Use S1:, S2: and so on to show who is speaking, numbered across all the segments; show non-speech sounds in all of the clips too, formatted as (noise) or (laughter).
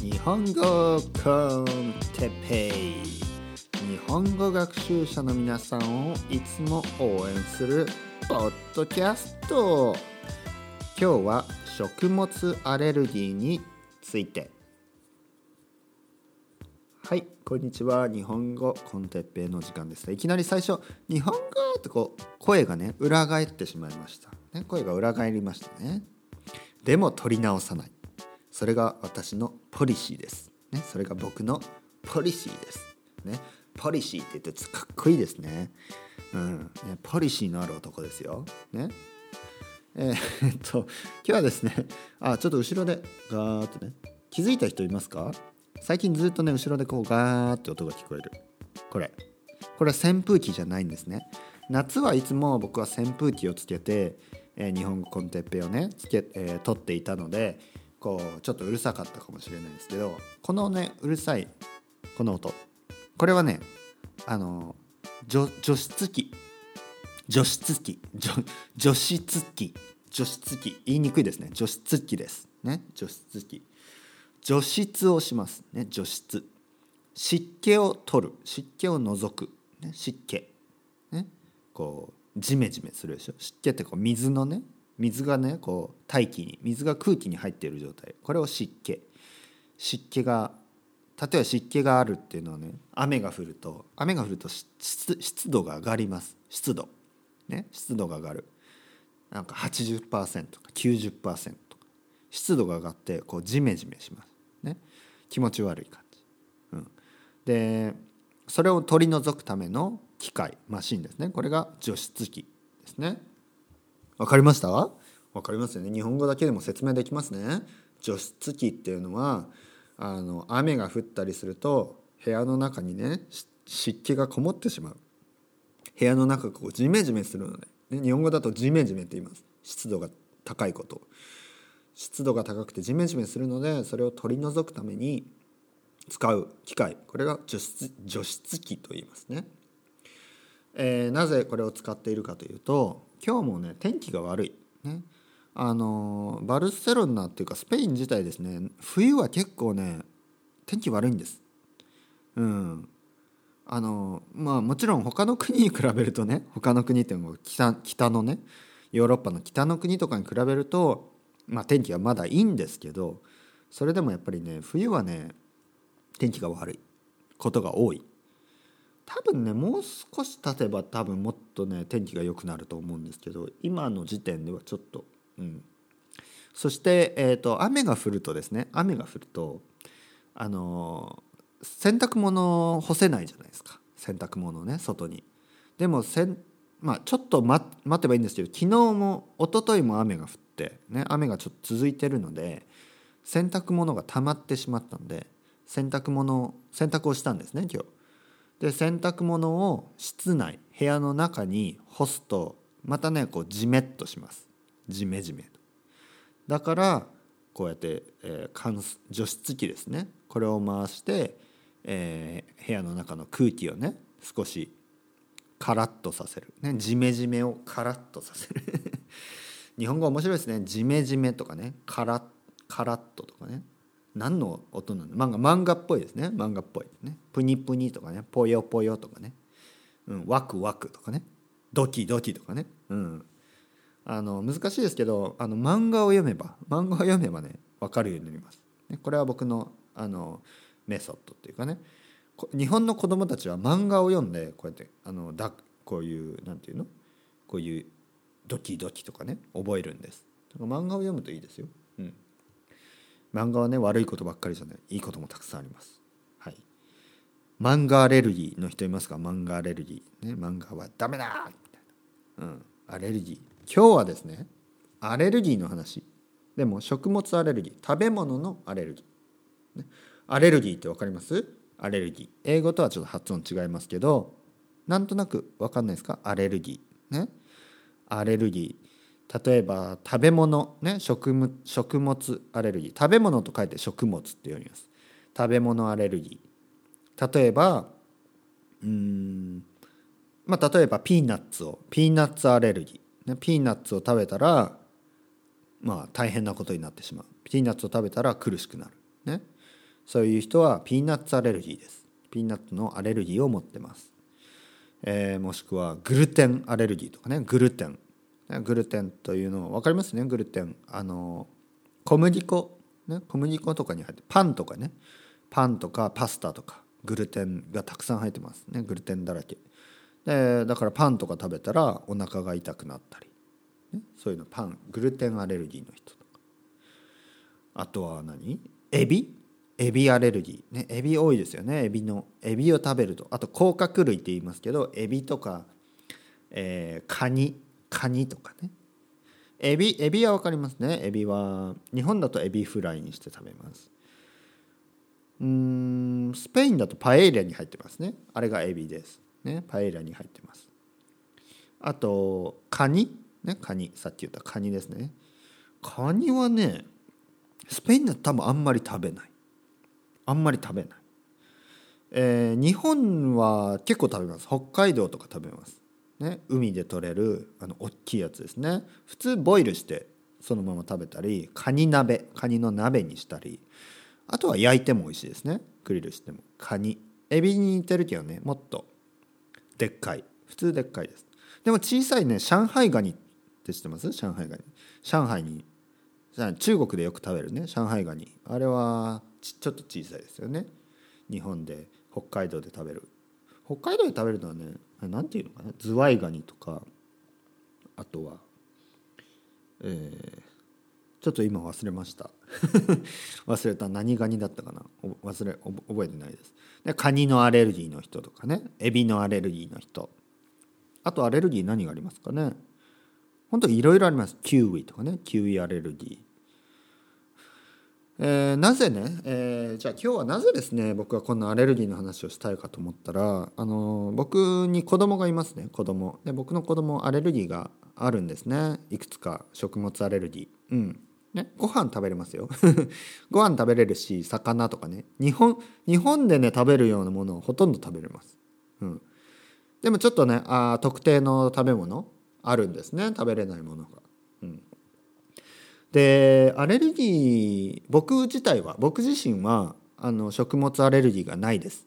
S1: 日本語コンテッペイ。日本語学習者の皆さんをいつも応援するポッドキャスト。今日は食物アレルギーについて。はいこんにちは。日本語コンテッペイの時間ですいきなり最初日本語ってこう声がね裏返ってしまいました、ね、声が裏返りましたね。でも取り直さない。それが私のポリシーです、ね、それが僕のポリシーです。ねポリシーって言ってかっこいいですね。うんねポリシーのある男ですよ。ねえー、っと今日はですねあちょっと後ろでガーッとね気づいた人いますか？最近ずっとね後ろでこうガーって音が聞こえる。これ。これは扇風機じゃないんですね。夏はいつも僕は扇風機をつけて、えー、日本語コンテッペをねつけ、えー、撮っていたのでこうちょっとうるさかったかもしれないですけどこのねうるさいこの音。これはねあの除湿機除湿機除湿機除湿機言いにくいですね。除湿機です。ね。除湿機除湿をしますね。除湿湿気を取る。湿気を除く、ね、湿気、ね、こうジメジメするでしょ。湿気ってこう水のね水がねこう大気に水が空気に入っている状態。これを湿気。湿気が例えば湿気があるっていうのはね雨が降ると雨が降ると湿度が上がります。湿度。ね湿度が上がる。なんか80%とか90%とか。湿度が上がってこうジメジメします。ね。気持ち悪い感じ、うん、でそれを取り除くための機械マシンですね。これが除湿機ですね。わかりました？わかりますよね。日本語だけでも説明できますね。除湿機っていうのはあの雨が降ったりすると部屋の中にね湿気がこもってしまう。部屋の中がこうジメジメするので、ね、日本語だとジメジメって言います。湿度が高いこと。湿度が高くてジメジメするのでそれを取り除くために使う機械。これが除湿除湿機と言いますね、えー、なぜこれを使っているかというと今日もね天気が悪い、ね、あのバルセロナっていうかスペイン自体ですね冬は結構ね天気悪いんです。うん。あのまあもちろん他の国に比べるとね他の国っていうのも北北のねヨーロッパの北の国とかに比べるとまあ、天気はまだいいんですけどそれでもやっぱりね冬はね天気が悪いことが多い。多分ねもう少し経てば多分もっとね天気が良くなると思うんですけど今の時点ではちょっとうんそして、えーと、雨が降るとですね雨が降るとあの洗濯物干せないじゃないですか洗濯物ね外に。でもせん、まあ、ちょっと待てばいいんですけど昨日も一昨日も雨が降って、ね、雨がちょっと続いてるので洗濯物が溜まってしまったので洗濯物洗濯をしたんですね今日。で洗濯物を室内部屋の中に干すとまたねこうジメッとします。ジメジメと。だからこうやって、えー、除湿機ですね。これを回して、えー、部屋の中の空気をね少しカラッとさせる、ね、ジメジメをカラッとさせる。(laughs) 日本語面白いですね。ジメジメとかね。カラッカラッととかね。何の音なの漫画漫画っぽいですね。漫画っぽいね。プニプニとかね。ぽよぽよとかね、うん、ワクワクとかね。ドキドキとかね。うん。あの難しいですけどあの漫画を読めば漫画を読めばね分かるようになります。ねこれは僕のあのメソッドっていうかね。日本の子供たちは漫画を読んでこうやってあのだこういうなんていうの？こういうドキドキとかね覚えるんです。漫画を読むといいですよ、漫画はね悪いことばっかりじゃない。いいこともたくさんあります。はい。漫画アレルギーの人いますか？漫画アレルギー。ね。漫画はダメだ！みたいな。うん。アレルギー。今日はですねアレルギーの話。でも食物アレルギー。食べ物のアレルギー、ね、アレルギーって分かります？アレルギー。英語とはちょっと発音違いますけどなんとなく分かんないですか？アレルギー。ね。アレルギー。例えば食べ物ね食物食物アレルギー。食べ物と書いて食物って読みます。食べ物アレルギー。例えばうんまあ例えばピーナッツをピーナッツアレルギー、ね、ピーナッツを食べたらまあ大変なことになってしまう。ピーナッツを食べたら苦しくなる、ね。そういう人はピーナッツアレルギーです。ピーナッツのアレルギーを持ってます、えー、もしくはグルテンアレルギーとかね。グルテン。グルテンというの分かりますね。グルテン。あの小麦粉、ね、小麦粉とかに入ってパンとかね。パンとかパスタとか。グルテンがたくさん入ってますね。グルテンだらけ。でだからパンとか食べたらお腹が痛くなったり、ね、そういうの。パン。グルテンアレルギーの人とか。あとは何？エビ？エビアレルギー。ね。エビ多いですよね。エビのエビを食べると。あと甲殻類って言いますけどエビとか、えー、カニ。カニとかね。エビエビは分かりますね。エビは日本だとエビフライにして食べます。うんスペインだとパエリアに入ってますね。あれがエビです。ね。パエリアに入ってます。あとカニ。ねカニ。さっき言ったカニですね。カニはねスペインだと多分あんまり食べない。あんまり食べない、えー、日本は結構食べます。北海道とか食べます。ね海で取れるあの大きいやつですね。普通ボイルしてそのまま食べたりカニ鍋カニの鍋にしたりあとは焼いても美味しいですね。グリルしても。カニ。エビに似てるけどねもっと。でっかい。普通でっかいです。でも小さいね上海ガニって知ってます？上海ガニ。上海に中国でよく食べるね上海ガニ。あれはちょっと小さいですよね。日本で北海道で食べる。北海道で食べるのはね何ていうのかなズワイガニとかあとはえー、ちょっと今忘れました。(laughs) 忘れた何ガニだったかな。忘れ覚えてないです。でカニのアレルギーの人とかね。エビのアレルギーの人。あとアレルギー何がありますかね。本当いろいろあります。キウイとかね。キウイアレルギー。えー、なぜね、えー、じゃあ今日はなぜですね僕はこんなアレルギーの話をしたいかと思ったら、あの僕に子供がいますね子供。で僕の子供アレルギーがあるんですね。いくつか食物アレルギー。うん。ねご飯食べれますよ。(laughs) ご飯食べれるし魚とかね。日本日本でね食べるようなものをほとんど食べれます、うん、でもちょっとねあ特定の食べ物あるんですね。食べれないものが。でアレルギー僕自体は僕自身はあの食物アレルギーがないです。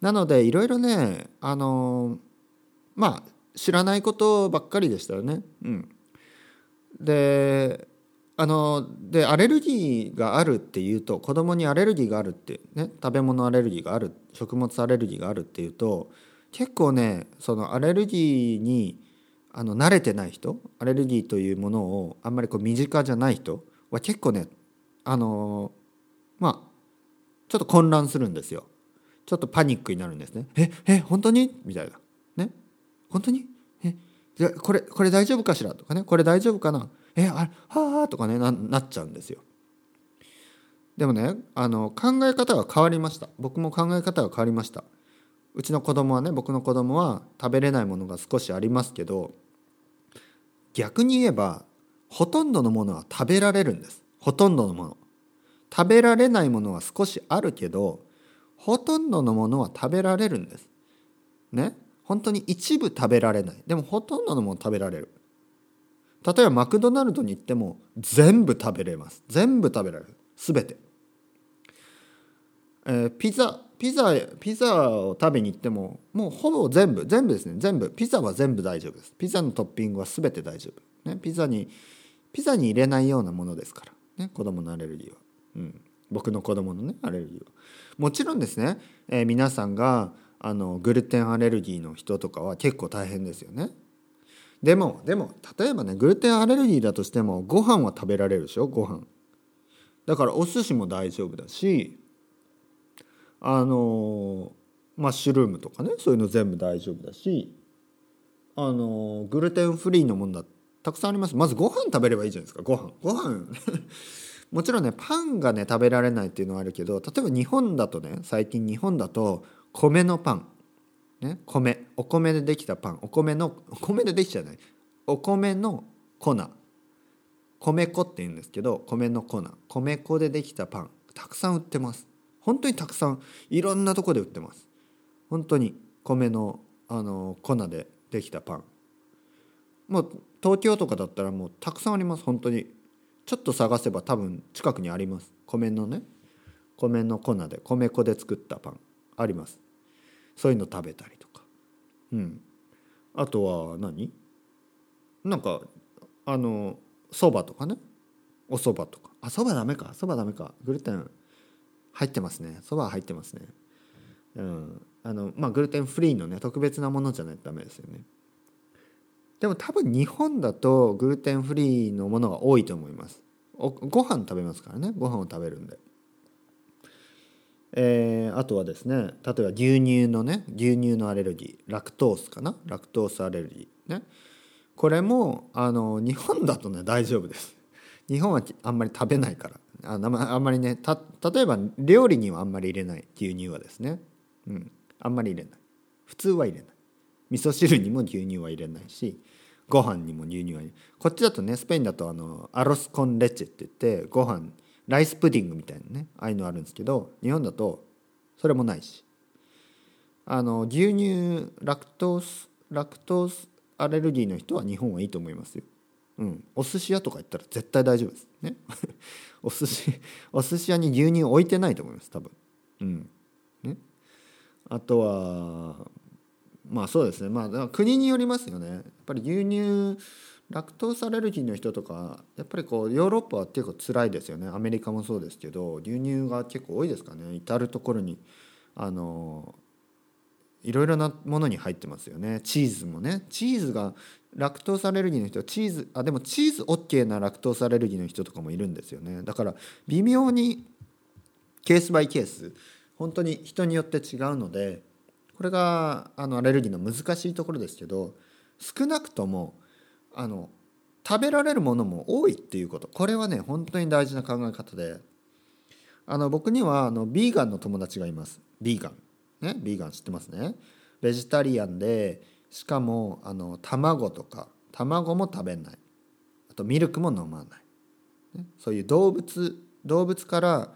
S1: なのでいろいろねあのまあ知らないことばっかりでしたよね。うん、であのでアレルギーがあるっていうと子供にアレルギーがあるってね食べ物アレルギーがある食物アレルギーがあるっていうと結構ねそのアレルギーにあの慣れてない人アレルギーというものをあんまりこう身近じゃない人は結構ねあのまあちょっと混乱するんですよ。ちょっとパニックになるんですね。ええ本当に？みたいな。ね？本当に？えじゃこれこれ大丈夫かしら？とかね。これ大丈夫かな？えあれはあとかねななっちゃうんですよ。でもねあの考え方が変わりました。僕も考え方が変わりました。うちの子供はね僕の子供は食べれないものが少しありますけど逆に言えばほとんどのものは食べられるんです。ほとんどのもの。食べられないものは少しあるけどほとんどのものは食べられるんです。ね？本当に一部食べられない。でもほとんどのもの食べられる。例えばマクドナルドに行っても全部食べれます。全部食べられる。全て、えー、ピザ。ピザピザを食べに行ってももうほぼ全部全部ですね。全部。ピザは全部大丈夫です。ピザのトッピングは全て大丈夫、ね、ピザにピザに入れないようなものですから、ね、子供のアレルギーは、うん、僕の子供のねアレルギーは。もちろんですね、えー、皆さんがあのグルテンアレルギーの人とかは結構大変ですよね。でもでも例えばねグルテンアレルギーだとしてもご飯は食べられるでしょ？ご飯。だからお寿司も大丈夫だしあのマッシュルームとかねそういうの全部大丈夫だしあのグルテンフリーのものだたくさんあります。まずご飯食べればいいじゃないですかご飯。ご飯。(laughs) もちろんねパンがね食べられないっていうのはあるけど例えば日本だとね最近日本だと米のパン。ね米。お米でできたパン。お米のお米でできちゃない。お米の粉。米粉って言うんですけど米の粉。米粉でできたパン。たくさん売ってます。本当にたくさんいろんなとこで売ってます。本当に米のあの粉でできたパン。もう東京とかだったらもうたくさんあります。本当に。ちょっと探せば多分近くにあります。米のね。米の粉で米粉で作ったパン。あります。そういうの食べたりとか。うん。あとは何？なんかあのそばとかね。おそばとか。あそばダメか。そばダメか。グルテン。入ってますね。そば入ってますね。うん。あのまあグルテンフリーのね特別なものじゃないとダメですよね。でも多分日本だとグルテンフリーのものが多いと思います。おご飯食べますからね。ご飯を食べるんで。えー、あとはですね例えば牛乳のね牛乳のアレルギー。ラクトースかな？ラクトースアレルギー。ね。これもあの日本だとね大丈夫です。日本はあんまり食べないから。ああんまりねた例えば料理にはあんまり入れない牛乳はですね。うん。あんまり入れない。普通は入れない。味噌汁にも牛乳は入れないしご飯にも牛乳は入れない。こっちだとねスペインだとあの arroz con leche って言ってご飯ライスプディングみたいなねああいうのあるんですけど日本だとそれもないし。あの牛乳ラクトースラクトースアレルギーの人は日本はいいと思いますよ。うん、お寿司屋とか行ったら絶対大丈夫です。ね。(laughs) お寿司お寿司屋に牛乳置いてないと思います多分。うん。ね、あとはまあそうですね。まあ国によりますよね。やっぱり牛乳ラクトースアレルギーの人とかやっぱりこうヨーロッパは結構辛いですよね。アメリカもそうですけど牛乳が結構多いですかね。至る所にあのいろいろなものに入ってますよね。チーズもね。チーズがラクトースアレルギーの人はチーズあでもチーズ OK なラクトースアレルギーの人とかもいるんですよね。だから微妙にケースバイケース本当に人によって違うのでこれがあのアレルギーの難しいところですけど少なくともあの食べられるものも多いっていうこと。これはね本当に大事な考え方で。あの僕にはあのビーガンの友達がいます。ビーガン。ね？ビーガン知ってますね？ベジタリアンでしかもあの卵とか卵も食べない。あとミルクも飲まない、ね、そういう動物動物から、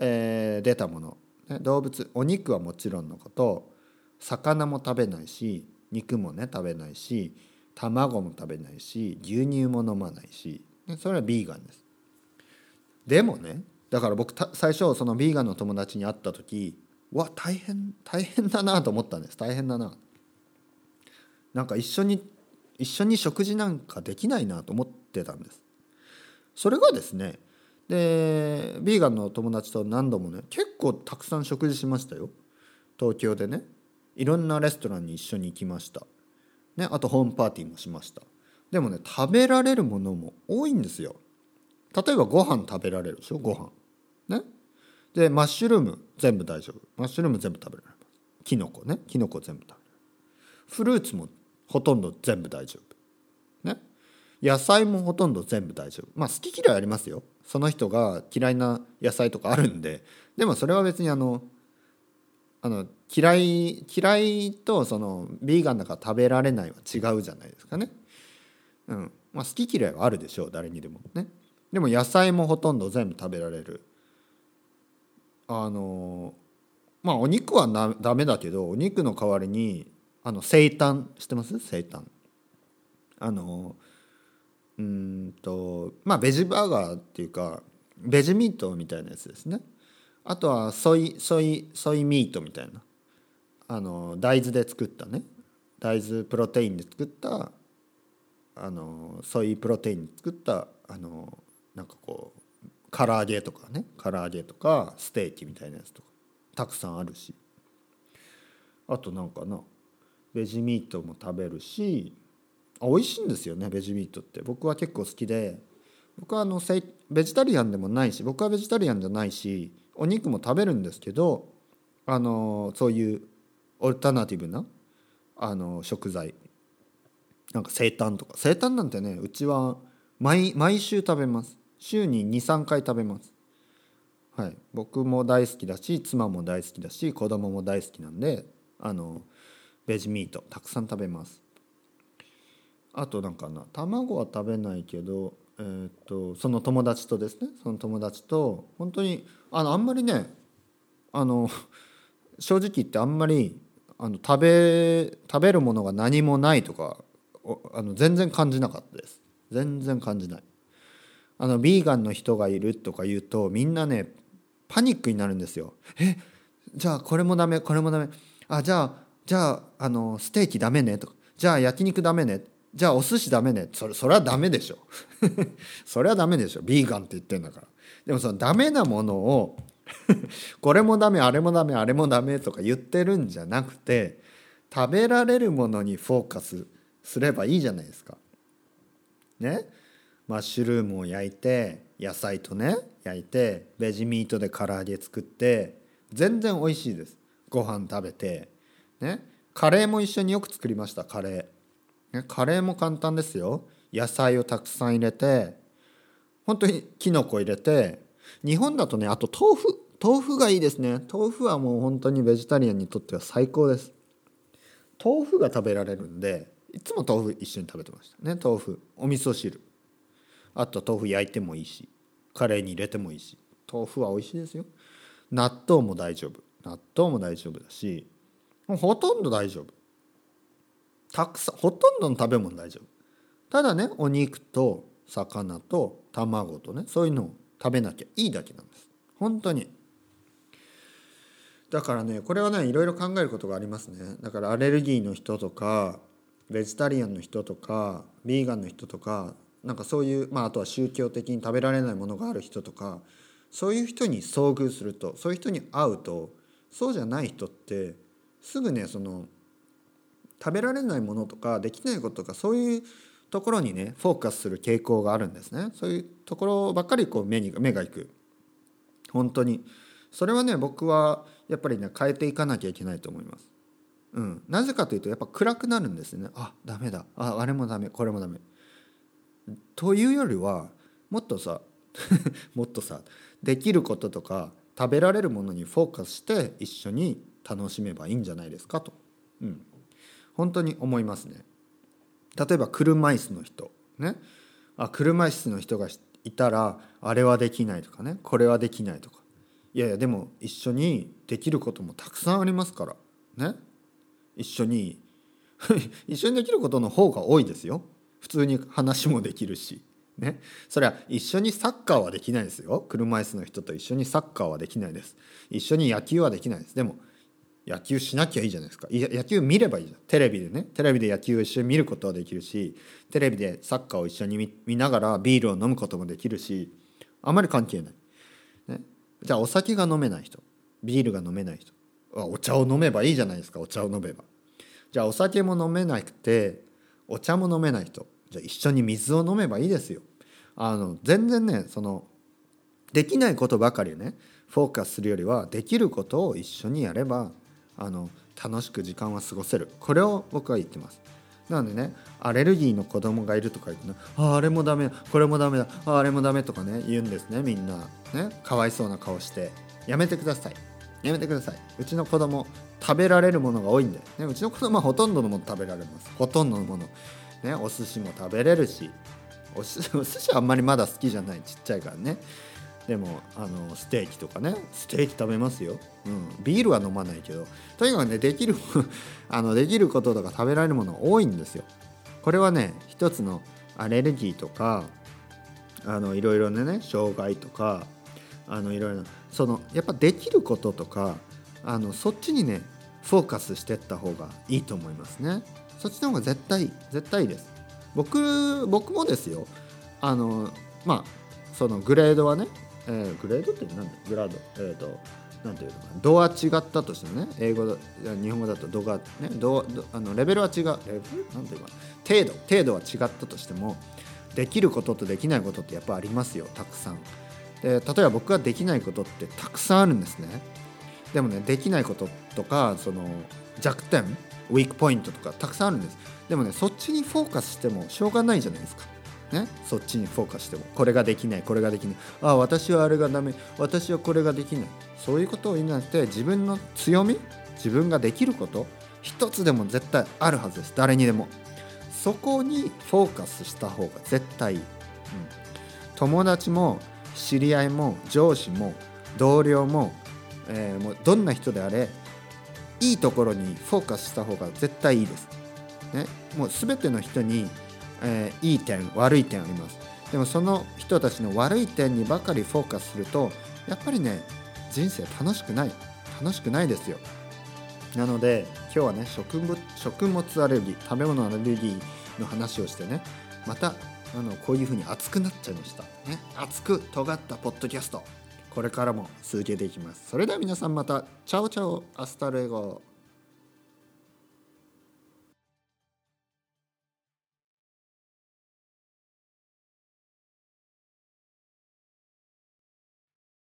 S1: えー、出たもの、ね、動物お肉はもちろんのこと魚も食べないし肉もね食べないし卵も食べないし牛乳も飲まないし、ね、それはビーガンです。でもねだから僕最初そのビーガンの友達に会った時わ大変大変だなと思ったんです。大変だな。なんか一緒に一緒に食事なんかできないなと思ってたんです。それがですねでビーガンの友達と何度もね結構たくさん食事しましたよ。東京でね。いろんなレストランに一緒に行きました。ねあとホームパーティーもしました。でもね食べられるものも多いんですよ。例えばご飯食べられるでしょ？ご飯。ね。でマッシュルーム全部大丈夫。マッシュルーム全部食べられます。きのこね。きのこ全部食べられる。フルーツもほとんど全部大丈夫。ね。野菜もほとんど全部大丈夫。まあ好き嫌いありますよ。その人が嫌いな野菜とかあるんで。でもそれは別にあのあの嫌い嫌いとそのビーガンだから食べられないは違うじゃないですかね。うん。まあ、好き嫌いはあるでしょう。誰にでも。ね。でも野菜もほとんど全部食べられる。あのまあお肉はなダメだけどお肉の代わりにあの生誕知ってます？生誕。あのうんとまあベジバーガーっていうかベジミートみたいなやつですね。あとはソイソイソイミートみたいな。あの大豆で作ったね。大豆プロテインで作ったあのソイプロテインで作ったあのなんかこう唐揚げとかね。唐揚げとかステーキみたいなやつとかたくさんあるし。あとなんかなベジミートも食べるしあ美味しいんですよねベジミートって。僕は結構好きで僕はあのベジタリアンでもないし僕はベジタリアンじゃないしお肉も食べるんですけどあのそういうオルタナティブなあの食材。なんか生誕とか。生誕なんてねうちは毎毎週食べます。週に23回食べます。はい。僕も大好きだし妻も大好きだし子供も大好きなんであのベジミートたくさん食べます。あとなんかな卵は食べないけどえー、っとその友達とですねその友達と本当にあのあんまりねあの (laughs) 正直言ってあんまりあの食べ食べるものが何もないとかあの全然感じなかったです。全然感じない。あのビーガンの人がいるとか言うとみんなねパニックになるんですよ。えじゃあこれもダメこれもダメ。あじゃあじゃああのステーキダメね。とかじゃあ焼肉ダメね。じゃあお寿司ダメね。それそれはダメでしょ。(laughs) それはダメでしょ。ビーガンって言ってんだから。でもそのダメなものを (laughs) これもダメあれもダメあれもダメとか言ってるんじゃなくて食べられるものにフォーカスすればいいじゃないですか。ね？マッシュルームを焼いて野菜とね焼いてベジミートで唐揚げ作って全然美味しいです。ご飯食べて。ね。カレーも一緒によく作りましたカレー、ね、カレーも簡単ですよ。野菜をたくさん入れて本当にきのこ入れて日本だとねあと豆腐。豆腐がいいですね。豆腐はもう本当にベジタリアンにとっては最高です。豆腐が食べられるんでいつも豆腐一緒に食べてましたね豆腐。お味噌汁。あと豆腐焼いてもいいしカレーに入れてもいいし。豆腐は美味しいですよ。納豆も大丈夫。納豆も大丈夫だしほとんど大丈夫。たくさんほとんどの食べ物大丈夫。ただねお肉と魚と卵とねそういうのを食べなきゃいいだけなんです。本当に。だからねこれはねいろいろ考えることがありますね。だからアレルギーの人とかベジタリアンの人とかビーガンの人とかなんかそういう、まあ、あとは宗教的に食べられないものがある人とかそういう人に遭遇するとそういう人に会うとそうじゃない人ってすぐねその食べられないものとかできないこととかそういうところにねフォーカスする傾向があるんですね。そういうところばっかりこう目に目がいく。本当に。それはね僕はやっぱりね変えていかなきゃいけないと思います。うん、なぜかというとやっぱ暗くなるんですね。あダメだ。ああれもダメ。これもダメ。というよりはもっとさ (laughs) もっとさできることとか食べられるものにフォーカスして一緒に楽しめばいいんじゃないですかと、うん、本当に思いますね。例えば車椅子の人。ね。あ車椅子の人がいたらあれはできないとかね。これはできないとか。いやいやでも一緒にできることもたくさんありますから。ね。一緒に。(laughs) 一緒にできることの方が多いですよ。普通に話もできるし。ね。それは一緒にサッカーはできないですよ。車椅子の人と一緒にサッカーはできないです。一緒に野球はできないです。でも野球しなきゃいいじゃないですか。野球見ればいいじゃん。テレビでね。テレビで野球を一緒に見ることはできるしテレビでサッカーを一緒に見ながらビールを飲むこともできるしあまり関係ない、ね、じゃあお酒が飲めない人。ビールが飲めない人。お茶を飲めばいいじゃないですか。お茶を飲めば。じゃあお酒も飲めなくてお茶も飲めない人。じゃあ一緒に水を飲めばいいですよ。あの全然ねそのできないことばかりねフォーカスするよりはできることを一緒にやればあの楽しく時間は過ごせる。これを僕は言ってます。なのでねアレルギーの子供がいるとか言って、ね、ああれもダメこれもダメだ。ああれもダメとかね言うんですねみんな。ねかわいそうな顔して。やめてください。やめてください。うちの子供食べられるものが多いんで、ね、うちの子供はほとんどのもの食べられます。ほとんどのもの、ね、お寿司も食べれるし。お寿司はあんまりまだ好きじゃない。ちっちゃいからね。でもあのステーキとかね。ステーキ食べますよ、うん、ビールは飲まないけど。とにかくねできる (laughs) あのできることとか食べられるもの多いんですよ。これはね一つのアレルギーとかあのいろいろなね障害とかあのいろいろなそのやっぱできることとかあのそっちにねフォーカスしてった方がいいと思いますね。そっちの方が絶対絶対です。僕僕もですよ。あのまあそのグレードはねえー、グレードって何だ？グラード？えっ、ー、となんていうのかな？度は違ったとしてね英語日本語だと度がね度あのレベルは違う。レベル？なんていうか程度程度は違ったとしてもできることとできないことってやっぱありますよたくさん。で例えば僕ができないことってたくさんあるんですね。でもねできないこととかその弱点ウィークポイントとかたくさんあるんです。でもねそっちにフォーカスしてもしょうがないじゃないですか。ね、そっちにフォーカスしてもこれができないこれができない。ああ私はあれがダメ私はこれができない。そういうことを言うなくて自分の強み自分ができること一つでも絶対あるはずです。誰にでも。そこにフォーカスした方が絶対いい、うん、友達も知り合いも上司も同僚も,、えー、もうどんな人であれいいところにフォーカスした方が絶対いいです、ね、もう全ての人にえー、いい点悪い点あります。でもその人たちの悪い点にばかりフォーカスするとやっぱりね人生楽しくない。楽しくないですよ。なので今日はね食物食物アレルギー食べ物アレルギーの話をしてねまたあのこういうふうに熱くなっちゃいました。ね。熱く尖ったポッドキャスト。これからも続けていきます。それでは皆さんまた。 Chao chao。Hasta luego。